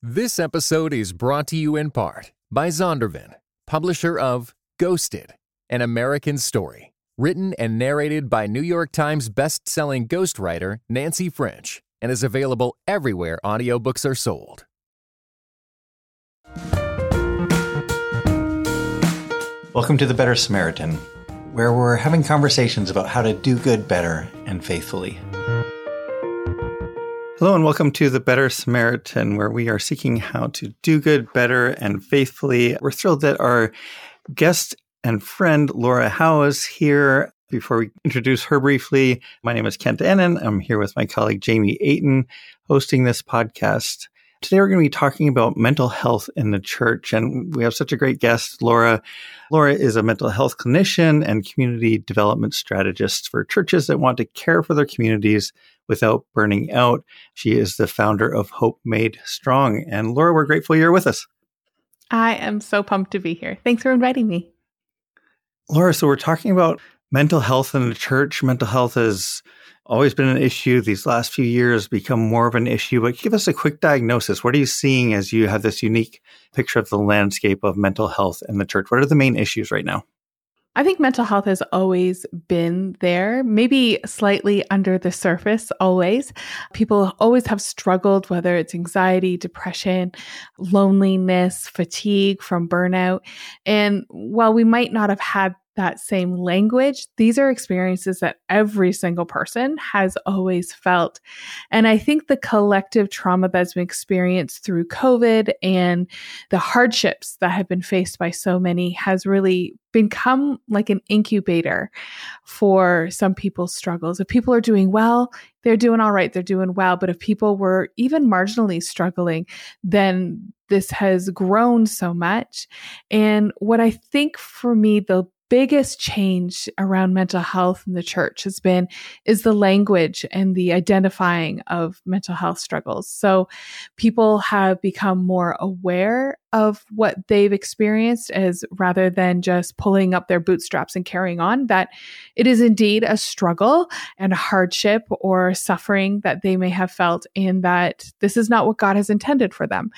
This episode is brought to you in part by Zondervan, publisher of Ghosted, an American story, written and narrated by New York Times best-selling ghostwriter Nancy French, and is available everywhere audiobooks are sold. Welcome to The Better Samaritan, where we're having conversations about how to do good better and faithfully. Hello, and welcome to The Better Samaritan, where we are seeking how to do good better and faithfully. We're thrilled that our guest and friend Laura Howe is here. Before we introduce her briefly, my name is Kent Annan. I'm here with my colleague Jamie Aten hosting this podcast. Today we're going to be talking about mental health in the church, and we have such a great guest, Laura. Laura is a mental health clinician and community development strategist for churches that want to care for their communities without burning out. She is the founder of Hope Made Strong. And Laura, we're grateful you're with us. I am so pumped to be here. Thanks for inviting me. Laura, so we're talking about mental health in the church. Mental health is always been an issue. These last few years become more of an issue, but give us a quick diagnosis. What are you seeing as you have this unique picture of the landscape of mental health in the church? What are the main issues right now? I think mental health has always been there, maybe slightly under the surface, always. People always have struggled, whether it's anxiety, depression, loneliness, fatigue from burnout. And while we might not have had that same language, these are experiences that every single person has always felt. And I think the collective trauma that's been experienced through COVID and the hardships that have been faced by so many has really become like an incubator for some people's struggles. If people are doing well, they're doing all right, they're doing well. But if people were even marginally struggling, then this has grown so much. And what I think for me, the biggest change around mental health in the church has been is the language and the identifying of mental health struggles. So people have become more aware of what they've experienced as rather than just pulling up their bootstraps and carrying on that it is indeed a struggle and a hardship or suffering that they may have felt and that this is not what God has intended for them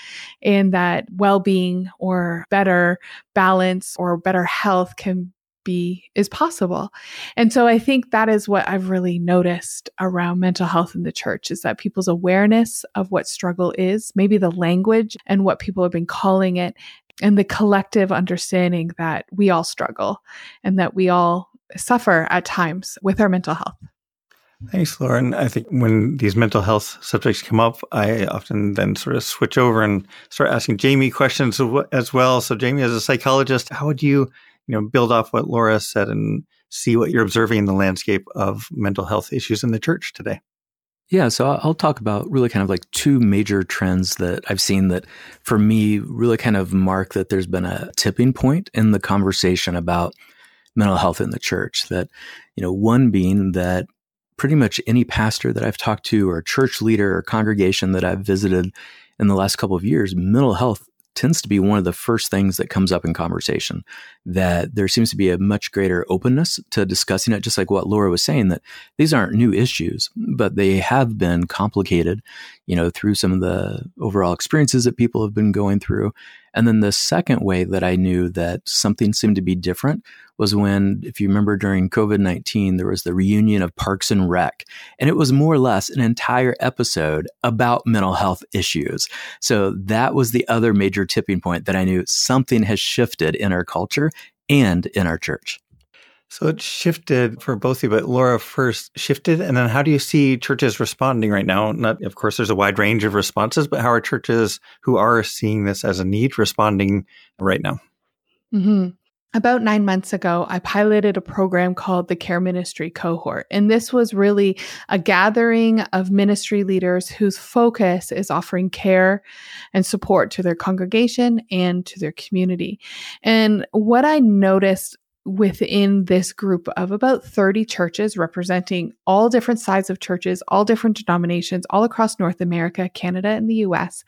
and that well-being or better balance or better health can be is possible. And so I think that is what I've really noticed around mental health in the church is that people's awareness of what struggle is, maybe the language and what people have been calling it and the collective understanding that we all struggle and that we all suffer at times with our mental health. Thanks, Lauren. I think when these mental health subjects come up, I often then sort of switch over and start asking Jamie questions as well. So, Jamie, as a psychologist, how would you you know, build off what Laura said and see what you're observing in the landscape of mental health issues in the church today. Yeah, so I'll talk about really kind of like two major trends that I've seen that for me really kind of mark that there's been a tipping point in the conversation about mental health in the church. That, you know, one being that pretty much any pastor that I've talked to or church leader or congregation that I've visited in the last couple of years, mental health tends to be one of the first things that comes up in conversation. That there seems to be a much greater openness to discussing it, just like what Laura was saying, that these aren't new issues, but they have been complicated, you know, through some of the overall experiences that people have been going through. And then the second way that I knew that something seemed to be different was when, if you remember during COVID 19, there was the reunion of Parks and Rec. And it was more or less an entire episode about mental health issues. So that was the other major tipping point that I knew something has shifted in our culture and in our church. So it shifted for both of you, but Laura first shifted. And then how do you see churches responding right now? Not, of course, there's a wide range of responses, but how are churches who are seeing this as a need responding right now? Mm-hmm. About nine months ago, I piloted a program called the Care Ministry Cohort. And this was really a gathering of ministry leaders whose focus is offering care and support to their congregation and to their community. And what I noticed within this group of about 30 churches representing all different sizes of churches, all different denominations, all across North America, Canada, and the US,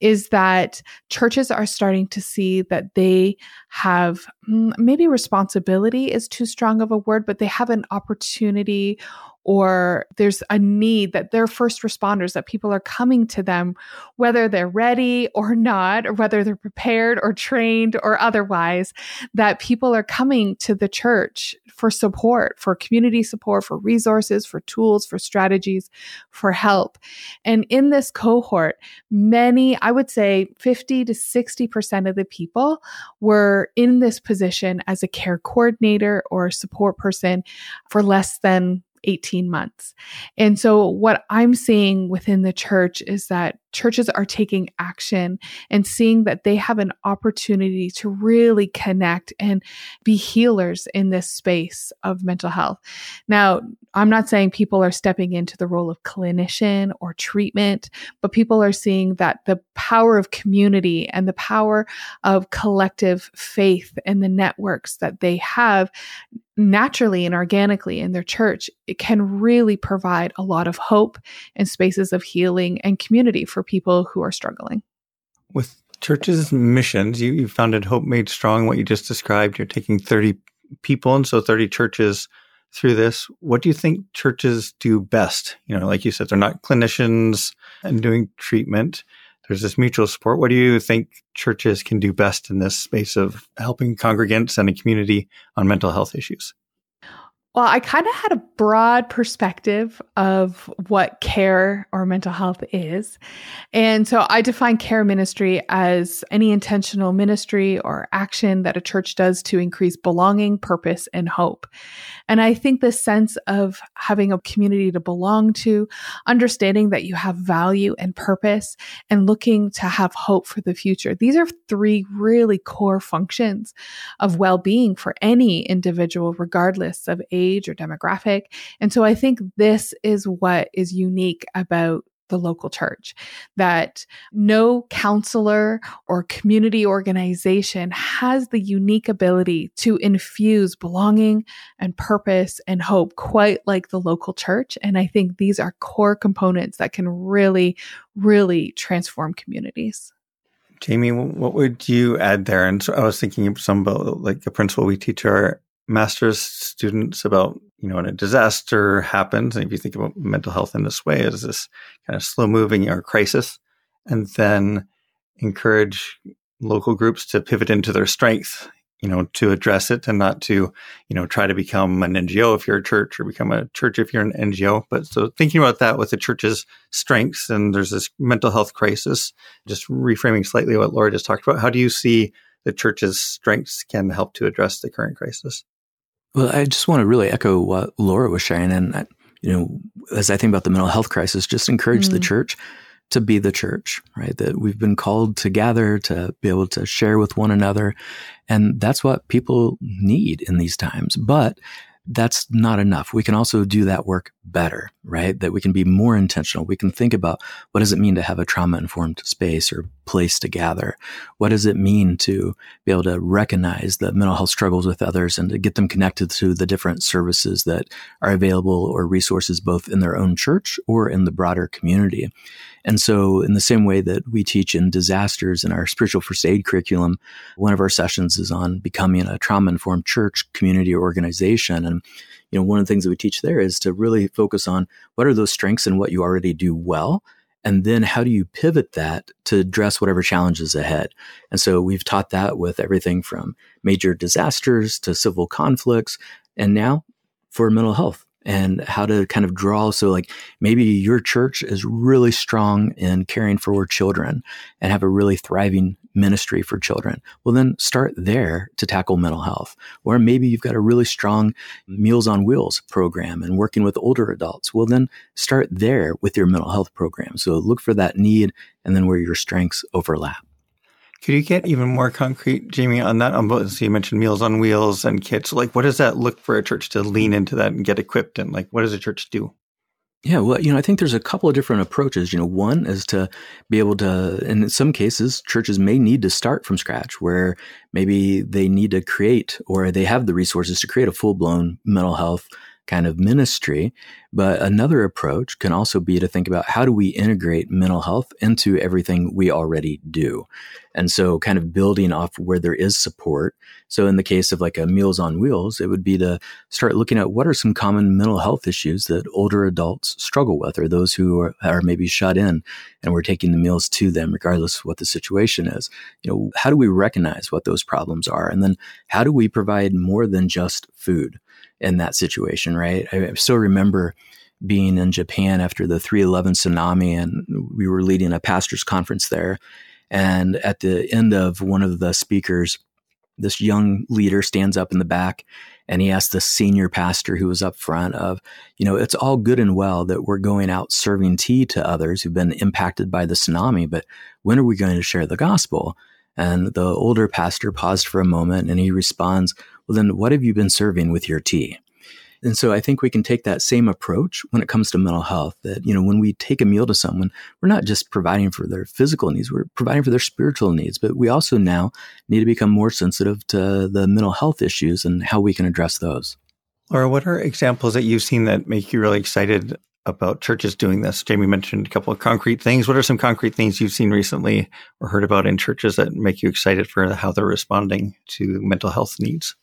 is that churches are starting to see that they have mm, maybe responsibility is too strong of a word, but they have an opportunity or there's a need that they're first responders, that people are coming to them, whether they're ready or not, or whether they're prepared or trained or otherwise, that people are coming to the church for support, for community support, for resources, for tools, for strategies, for help. And in this cohort, many, I would say 50 to 60% of the people were in this position as a care coordinator or support person for less than 18 months. And so, what I'm seeing within the church is that churches are taking action and seeing that they have an opportunity to really connect and be healers in this space of mental health. Now, I'm not saying people are stepping into the role of clinician or treatment, but people are seeing that the power of community and the power of collective faith and the networks that they have naturally and organically in their church, it can really provide a lot of hope and spaces of healing and community for people who are struggling. With churches' missions, you, you founded Hope Made Strong, what you just described. You're taking 30 people and so 30 churches through this. What do you think churches do best? You know, like you said, they're not clinicians and doing treatment. There's this mutual support. What do you think churches can do best in this space of helping congregants and a community on mental health issues? Well, I kind of had a broad perspective of what care or mental health is. And so I define care ministry as any intentional ministry or action that a church does to increase belonging, purpose, and hope. And I think the sense of having a community to belong to, understanding that you have value and purpose, and looking to have hope for the future. These are three really core functions of well being for any individual, regardless of age age or demographic. And so I think this is what is unique about the local church that no counselor or community organization has the unique ability to infuse belonging and purpose and hope quite like the local church. And I think these are core components that can really, really transform communities. Jamie, what would you add there? And so I was thinking of some about like the principle we teach our master's students about you know when a disaster happens and if you think about mental health in this way as this kind of slow moving or crisis and then encourage local groups to pivot into their strength you know to address it and not to you know try to become an ngo if you're a church or become a church if you're an ngo but so thinking about that with the church's strengths and there's this mental health crisis just reframing slightly what laura just talked about how do you see the church's strengths can help to address the current crisis well, I just want to really echo what Laura was sharing. And, you know, as I think about the mental health crisis, just encourage mm. the church to be the church, right? That we've been called to gather, to be able to share with one another. And that's what people need in these times. But that's not enough. We can also do that work better, right? That we can be more intentional. We can think about what does it mean to have a trauma informed space or place to gather? What does it mean to be able to recognize the mental health struggles with others and to get them connected to the different services that are available or resources both in their own church or in the broader community? And so, in the same way that we teach in disasters in our spiritual first aid curriculum, one of our sessions is on becoming a trauma informed church community or organization. And, you know, one of the things that we teach there is to really focus on what are those strengths and what you already do well. And then how do you pivot that to address whatever challenges ahead? And so we've taught that with everything from major disasters to civil conflicts and now for mental health and how to kind of draw. So, like maybe your church is really strong in caring for children and have a really thriving ministry for children. Well, then start there to tackle mental health. Or maybe you've got a really strong Meals on Wheels program and working with older adults. Well, then start there with your mental health program. So, look for that need and then where your strengths overlap. Could you get even more concrete, Jamie, on that? On both, so you mentioned Meals on Wheels and kits. Like, what does that look for a church to lean into that and get equipped? And like, what does a church do? Yeah, well, you know, I think there's a couple of different approaches. You know, one is to be able to, in some cases, churches may need to start from scratch where maybe they need to create or they have the resources to create a full blown mental health kind of ministry. But another approach can also be to think about how do we integrate mental health into everything we already do. And so kind of building off where there is support. So in the case of like a Meals on Wheels, it would be to start looking at what are some common mental health issues that older adults struggle with or those who are, are maybe shut in and we're taking the meals to them regardless of what the situation is. You know, how do we recognize what those problems are? And then how do we provide more than just food? In that situation, right? I, still remember being in Japan after the 311 tsunami, and we were leading a pastor's conference there. And at the end of one of the speakers, this young leader stands up in the back and he asked the senior pastor who was up front of, you know, it's all good and well that we're going out serving tea to others who've been impacted by the tsunami, but when are we going to share the gospel? And the older pastor paused for a moment and he responds, well, then what have you been serving with your tea? And so I think we can take that same approach when it comes to mental health that, you know, when we take a meal to someone, we're not just providing for their physical needs, we're providing for their spiritual needs, but we also now need to become more sensitive to the mental health issues and how we can address those. Laura, what are examples that you've seen that make you really excited about churches doing this? Jamie mentioned a couple of concrete things. What are some concrete things you've seen recently or heard about in churches that make you excited for how they're responding to mental health needs?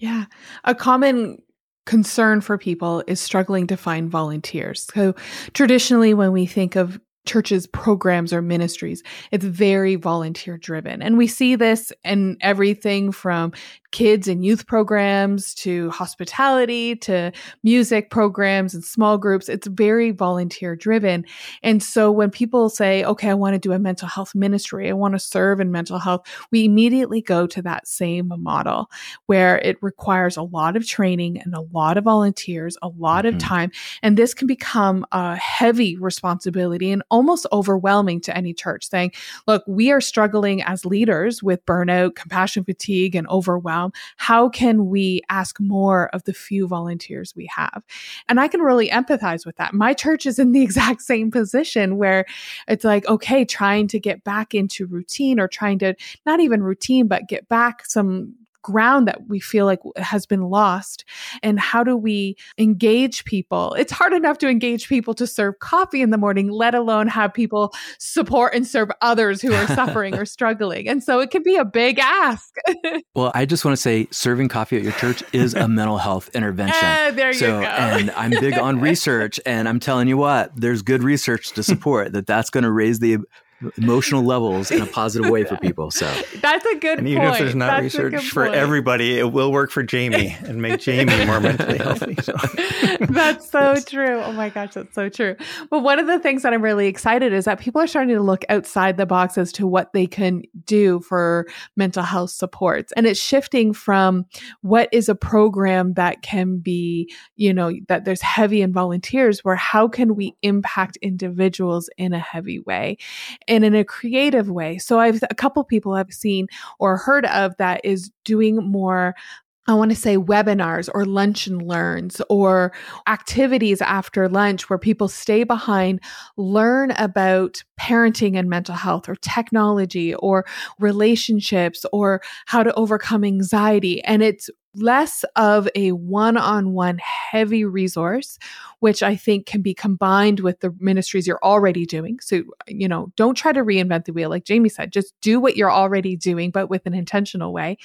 Yeah. A common concern for people is struggling to find volunteers. So traditionally, when we think of churches programs or ministries it's very volunteer driven and we see this in everything from kids and youth programs to hospitality to music programs and small groups. It's very volunteer driven. And so when people say, okay, I want to do a mental health ministry, I want to serve in mental health, we immediately go to that same model where it requires a lot of training and a lot of volunteers, a lot mm-hmm. of time. And this can become a heavy responsibility and almost overwhelming to any church saying, look, we are struggling as leaders with burnout, compassion fatigue, and overwhelm realm, how can we ask more of the few volunteers we have? And I can really empathize with that. My church is in the exact same position where it's like, okay, trying to get back into routine or trying to not even routine, but get back some ground that we feel like has been lost and how do we engage people? It's hard enough to engage people to serve coffee in the morning let alone have people support and serve others who are suffering or struggling and so it can be a big ask. Well i just want to say serving coffee at your church is a mental health intervention. Uh, there so, you go. and i'm big on research and i'm telling you what there's good research to support that that's going to raise the emotional levels in a positive way for people. So that's a good and point. even if there's not that's research for everybody, it will work for Jamie and make Jamie more mentally healthy. So. that's so true. Oh my gosh, that's so true. But one of the things that I'm really excited is that people are starting to look outside the box as to what they can do for mental health supports. And it's shifting from what is a program that can be, you know, that there's heavy in volunteers where how can we impact individuals in a heavy way? And in a creative way. So I've a couple people I've seen or heard of that is doing more I want to say webinars or lunch and learns or activities after lunch where people stay behind, learn about parenting and mental health or technology or relationships or how to overcome anxiety. And it's less of a one on one heavy resource, which I think can be combined with the ministries you're already doing. So, you know, don't try to reinvent the wheel. Like Jamie said, just do what you're already doing, but with an intentional way.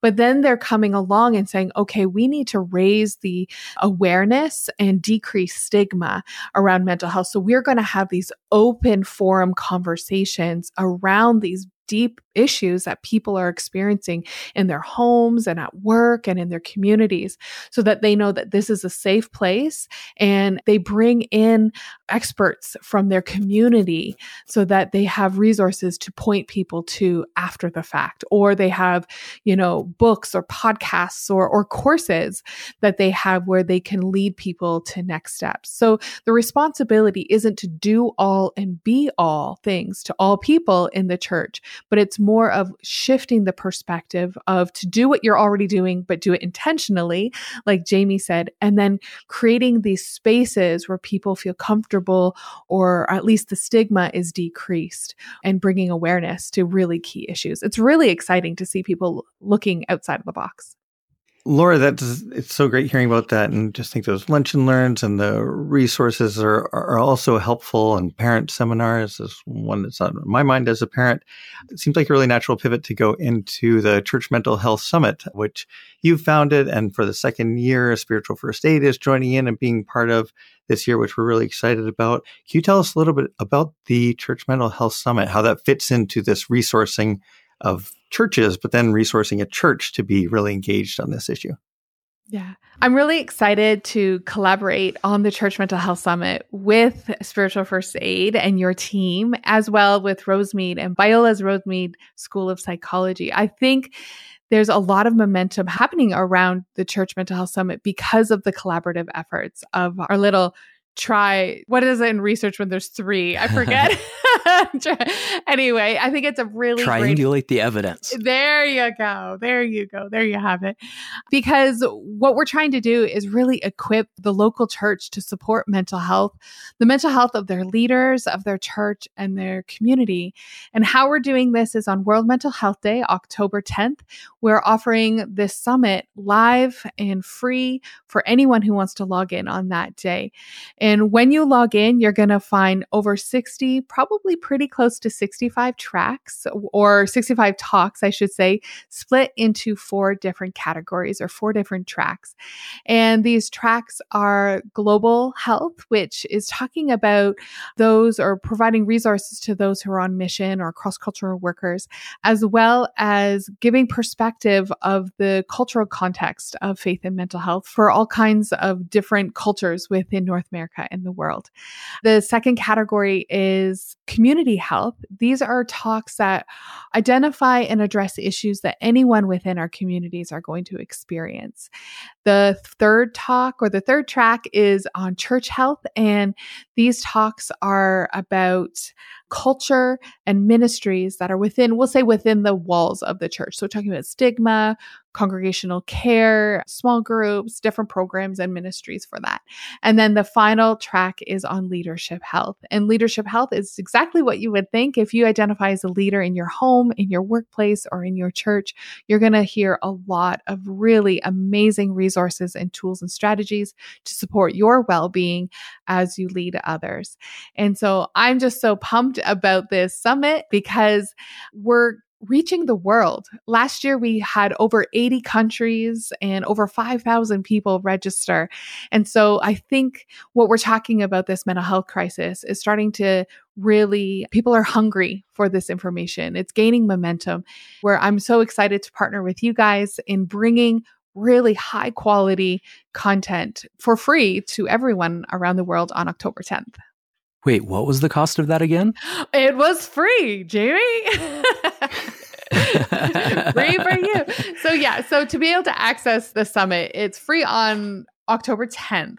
But then they're coming along and saying, okay, we need to raise the awareness and decrease stigma around mental health. So we're going to have these open forum conversations around these deep issues that people are experiencing in their homes and at work and in their communities so that they know that this is a safe place and they bring in experts from their community so that they have resources to point people to after the fact. Or they have you know books or podcasts or or courses that they have where they can lead people to next steps. So the responsibility isn't to do all and be all things to all people in the church but it's more of shifting the perspective of to do what you're already doing, but do it intentionally, like Jamie said, and then creating these spaces where people feel comfortable or at least the stigma is decreased and bringing awareness to really key issues. It's really exciting to see people looking outside of the box. Laura, that's it's so great hearing about that, and just think those lunch and learns and the resources are are also helpful. And parent seminars is one that's on my mind as a parent. It seems like a really natural pivot to go into the Church Mental Health Summit, which you founded, and for the second year, Spiritual First Aid is joining in and being part of this year, which we're really excited about. Can you tell us a little bit about the Church Mental Health Summit, how that fits into this resourcing of churches, but then resourcing a church to be really engaged on this issue. Yeah. I'm really excited to collaborate on the Church Mental Health Summit with Spiritual First Aid and your team, as well with Rosemead and Biola's Rosemead School of Psychology. I think there's a lot of momentum happening around the Church Mental Health Summit because of the collaborative efforts of our little try what is it in research when there's three i forget anyway i think it's a really triangulate great, the evidence. There you go. There you go. There you have it. Because what we're trying to do is really equip the local church to support mental health the mental health of their leaders of their church and their community. And how we're doing this is on world mental health day october 10th we're offering this summit live and free for anyone who wants to log in on that day. And when you log in, you're going to find over 60, probably pretty close to 65 tracks or 65 talks, I should say, split into four different categories or four different tracks. And these tracks are global health, which is talking about those or providing resources to those who are on mission or cross cultural workers, as well as giving perspective of the cultural context of faith and mental health for all kinds of different cultures within North America and the world. The second category is community health. These are talks that identify and address issues that anyone within our communities are going to experience. The third talk or the third track is on church health, and these talks are about culture and ministries that are within, we'll say within the walls of the church. So, talking about stigma, congregational care, small groups, different programs and ministries for that. And then the final track is on leadership health. And leadership health is exactly what you would think if you identify as a leader in your home, in your workplace, or in your church. You're going to hear a lot of really amazing resources and tools and strategies to support your well being as you lead others. And so I'm just so pumped about this summit because we're reaching the world. Last year, we had over 80 countries and over 5,000 people register. And so I think what we're talking about this mental health crisis is starting to really, people are hungry for this information. It's gaining momentum where I'm so excited to partner with you guys in bringing really high quality content for free to everyone around the world on October 10th. Wait, what was the cost of that again? It was free, Jamie. free for you. So yeah, so to be able to access the summit, it's free on October 10th.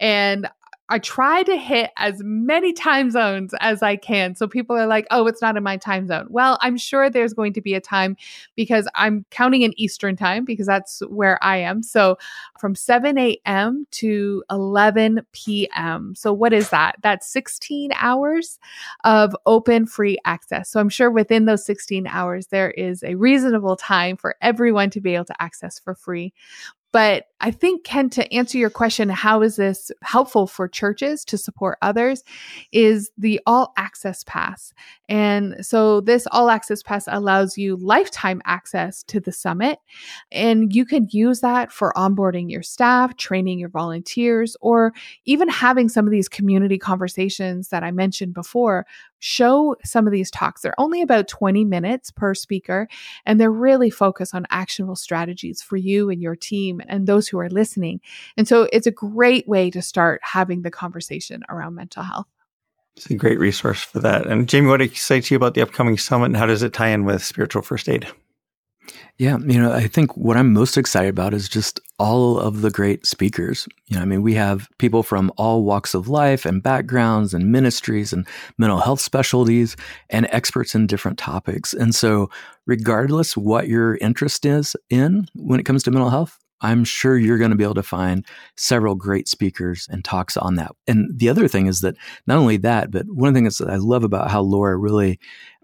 And I try to hit as many time zones as I can. So people are like, oh, it's not in my time zone. Well, I'm sure there's going to be a time because I'm counting in Eastern time because that's where I am. So from 7 a.m. to 11 p.m. So what is that? That's 16 hours of open free access. So I'm sure within those 16 hours, there is a reasonable time for everyone to be able to access for free. But I think, Ken, to answer your question, how is this helpful for churches to support others? Is the All Access Pass. And so this All Access Pass allows you lifetime access to the summit. And you can use that for onboarding your staff, training your volunteers, or even having some of these community conversations that I mentioned before show some of these talks. They're only about 20 minutes per speaker, and they're really focused on actionable strategies for you and your team and those who are listening. And so it's a great way to start having the conversation around mental health. It's a great resource for that. And Jamie, what excites you about the upcoming summit and how does it tie in with spiritual first aid? Yeah, you know, I think what I'm most excited about is just all of the great speakers. You know, I mean, we have people from all walks of life and backgrounds and ministries and mental health specialties and experts in different topics. And so, regardless what your interest is in when it comes to mental health, I'm sure you're going to be able to find several great speakers and talks on that. And the other thing is that not only that, but one of the things that I love about how Laura really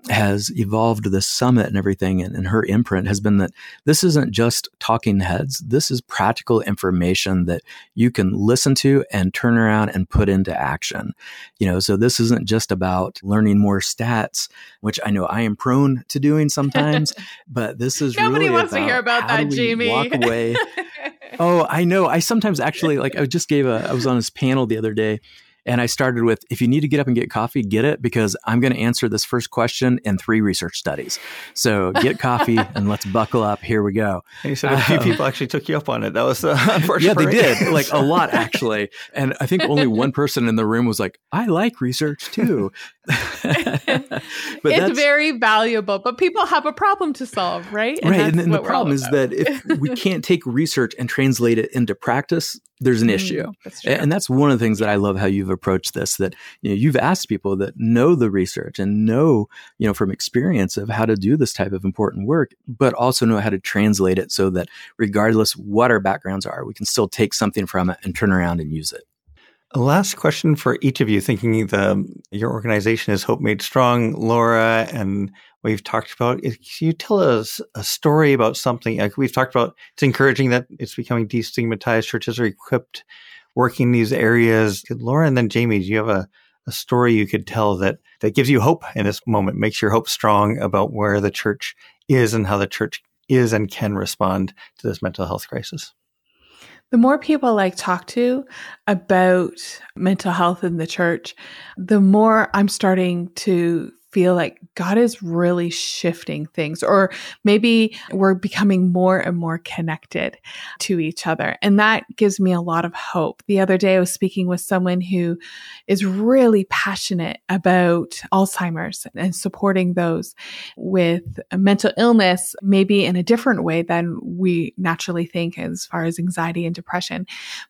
has evolved the summit and everything and, and, her imprint has been that this isn't just talking heads. This is practical information that you can listen to and turn around and put into action. You know so this isn't just about learning more stats which i know i am prone to doing sometimes but this is nobody really wants to hear about that jamie. walk away oh i know. I sometimes actually like i just gave a i was on this panel the other day and I started with if you need to get up and get coffee, get it because I'm going to answer this first question in three research studies. So get coffee and let's buckle up. Here we go. And you said a few um, people actually took you up on it. That was uh, unfortunate. Yeah, they did. Like a lot actually. And I think only one person in the room was like, I like research too. it's very valuable, but people have a problem to solve, right? And right. And, and the problem is that if we can't take research and translate it into practice, there's an mm, issue. That's and that's one of the things that I love how you've approached this that you know, you've asked people that know the research and know, you know, from experience of how to do this type of important work, but also know how to translate it so that regardless what our backgrounds are, we can still take something from it and turn around and use it. Last question for each of you, thinking the um, your organization is Hope Made Strong, Laura, and we've talked about. Eh, can you tell us a story about something? Like we've talked about, it's encouraging that it's becoming destigmatized. Churches are equipped working in these areas. Laura and then Jamie, do you have a, a story you could tell that that gives you hope in this moment, makes your hope strong about where the church is and how the church is and can respond to this mental health crisis? The more people I talk to about mental health in the church, the more I'm starting to feel like God is really shifting things, or maybe we're becoming more and more connected to each other. And that gives me a lot of hope. The other day, I was speaking with someone who is really passionate about Alzheimer's and supporting those with mental illness, maybe in a different way than we naturally think as far as anxiety and depression.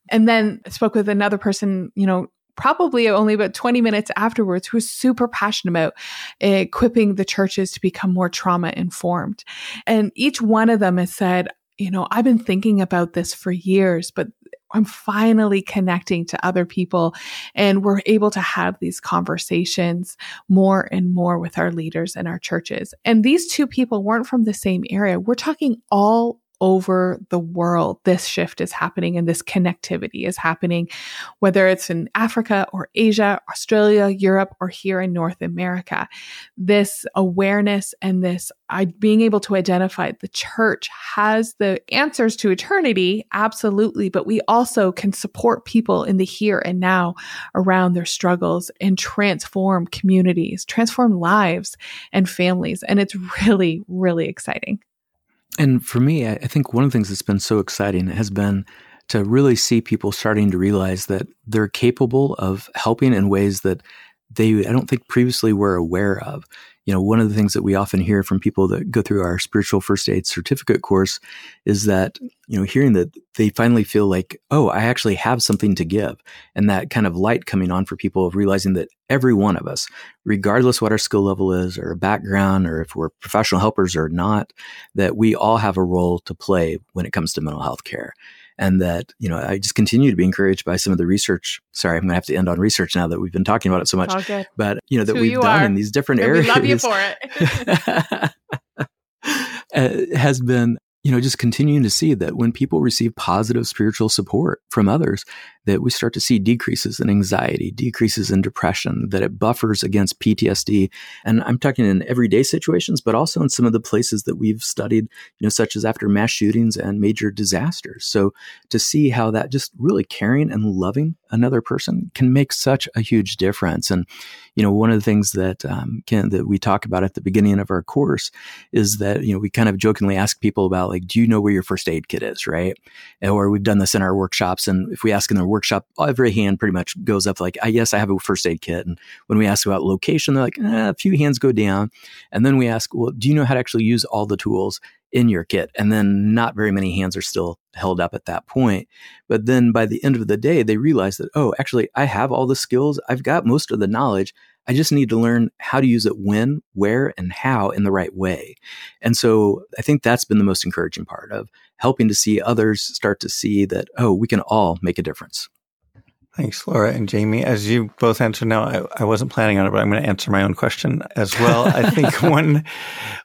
And then I spoke with another person, you know, probably only about 20 minutes afterwards who was super passionate about equipping the churches to become more trauma informed. And each one of them has said, you know, I've been thinking about this for years, but I'm finally connecting to other people and we're able to have these conversations more and more with our leaders and our churches. And these two people weren't from the same area. We're talking all over the world, this shift is happening and this connectivity is happening, whether it's in Africa or Asia, Australia, Europe, or here in North America. This awareness and this I, being able to identify the church has the answers to eternity, absolutely, but we also can support people in the here and now around their struggles and transform communities, transform lives and families. And it's really, really exciting. And for me, I think one of the things that's been so exciting has been to really see people starting to realize that they're capable of helping in ways that they, I don't think previously were aware of you know, one of the things that we often hear from people that go through our spiritual first aid certificate course is that, you know, hearing that they finally feel like, oh, I actually have something to give. And that kind of light coming on for people of realizing that every one of us, regardless what our skill level is or background or if we're professional helpers or not, that we all have a role to play when it comes to mental health care and that you know I just continue to be encouraged by some of the research. Sorry, I'm going to have to end on research now that we've been talking about it so much. But you know that we've done are. in these different and areas. We love you for it. uh, has been you know, just continuing to see that when people receive positive spiritual support from others, that we start to see decreases in anxiety, decreases in depression, that it buffers against PTSD. And I'm talking in everyday situations, but also in some of the places that we've studied, you know, such as after mass shootings and major disasters. So to see how that just really caring and loving another person can make such a huge difference. And, you know, one of the things that um, can, that we talk about at the beginning of our course is that, you know, we kind of jokingly ask people about like, do you know where your first aid kit is? Right. Or we've done this in our workshops. And if we ask in their workshop, every hand pretty much goes up like, I yes, I have a first aid kit. And when we ask about location, they're like, eh, a few hands go down. And then we ask, well, do you know how to actually use all the tools in your kit? And then not very many hands are still held up at that point. But then by the end of the day, they realize that, oh, actually, I have all the skills. I've got most of the knowledge. I just need to learn how to use it when, where, and how in the right way. And so I think that's been the most encouraging part of helping to see others start to see that, oh, we can all make a difference. Thanks, Laura and Jamie. As you both answer now, I, I wasn't planning on it, but I'm going to answer my own question as well. I think one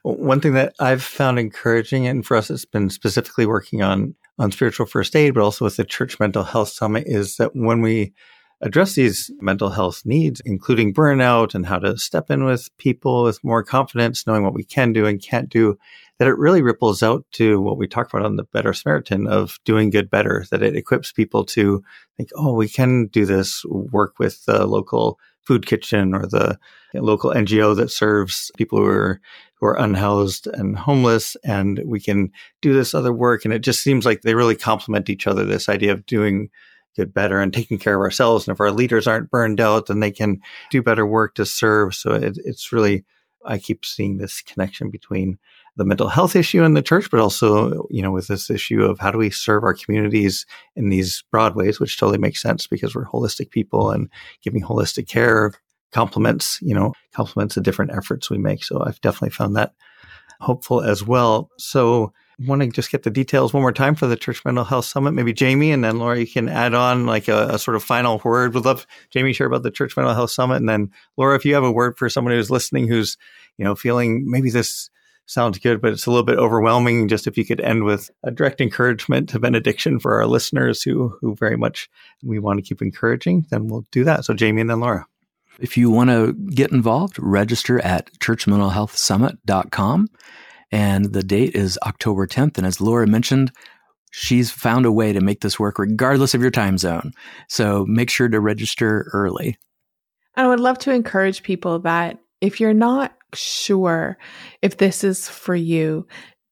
one thing that I've found encouraging, and for us, it's been specifically working on on spiritual first aid, but also with the Church Mental Health Summit, is that when we address these mental health needs, including burnout and how to step in with people with more confidence, knowing what we can do and can't do, that it really ripples out to what we talked about on the Better Samaritan of doing good better, that it equips people to think, oh, we can do this, work with the local food kitchen or the local NGO that serves people who are who are unhoused and homeless, and we can do this other work. And it just seems like they really complement each other. This idea of doing good better and taking care of ourselves, and if our leaders aren't burned out, then they can do better work to serve. So it, it's really I keep seeing this connection between the mental health issue in the church, but also, you know, with this issue of how do we serve our communities in these broad ways, which totally makes sense because we're holistic people and giving holistic care complements, you know, complements the different efforts we make. So I've definitely found that hopeful as well. So want to just get the details one more time for the Church Mental Health Summit. Maybe Jamie and then Laura, you can add on like a, a sort of final word. We'd love Jamie share about the Church Mental Health Summit, and then Laura, if you have a word for someone who's listening, who's you know feeling maybe this sounds good, but it's a little bit overwhelming. Just if you could end with a direct encouragement to benediction for our listeners who who very much we want to keep encouraging, then we'll do that. So Jamie and then Laura. If you want to get involved, register at churchmentalhealthsummit.com. And the date is October 10th. And as Laura mentioned, she's found a way to make this work regardless of your time zone. So make sure to register early. I would love to encourage people that if you're not sure if this is for you,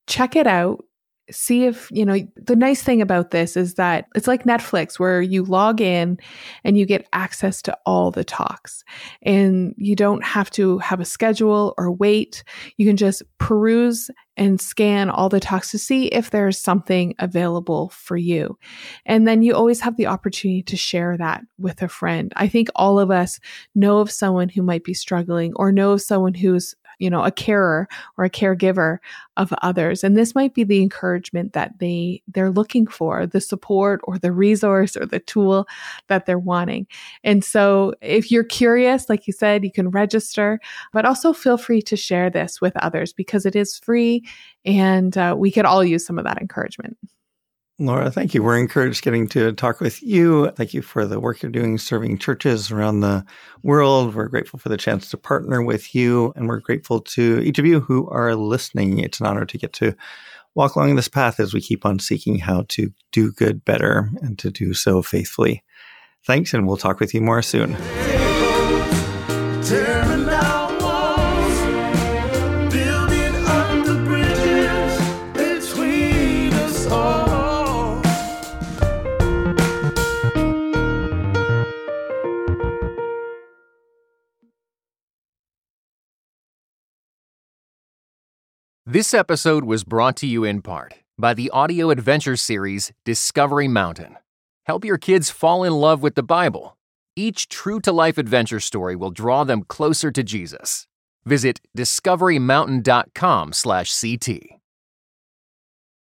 check it out. See if, you know, the nice thing about this is that it's like Netflix where you log in and you get access to all the talks and you don't have to have a schedule or wait. You can just peruse and scan all the talks to see if there's something available for you. And then you always have the opportunity to share that with a friend. I think all of us know of someone who might be struggling or know of someone who's you know, a carer or a caregiver of others. And this might be the encouragement that they, they're looking for, the support or the resource or the tool that they're wanting. And so if you're curious, like you said, you can register, but also feel free to share this with others because it is free and uh, we could all use some of that encouragement. Laura, thank you. We're encouraged getting to talk with you. Thank you for the work you're doing serving churches around the world. We're grateful for the chance to partner with you, and we're grateful to each of you who are listening. It's an honor to get to walk along this path as we keep on seeking how to do good better and to do so faithfully. Thanks, and we'll talk with you more soon. This episode was brought to you in part by the audio adventure series Discovery Mountain. Help your kids fall in love with the Bible. Each true to life adventure story will draw them closer to Jesus. Visit discoverymountain.com/ct.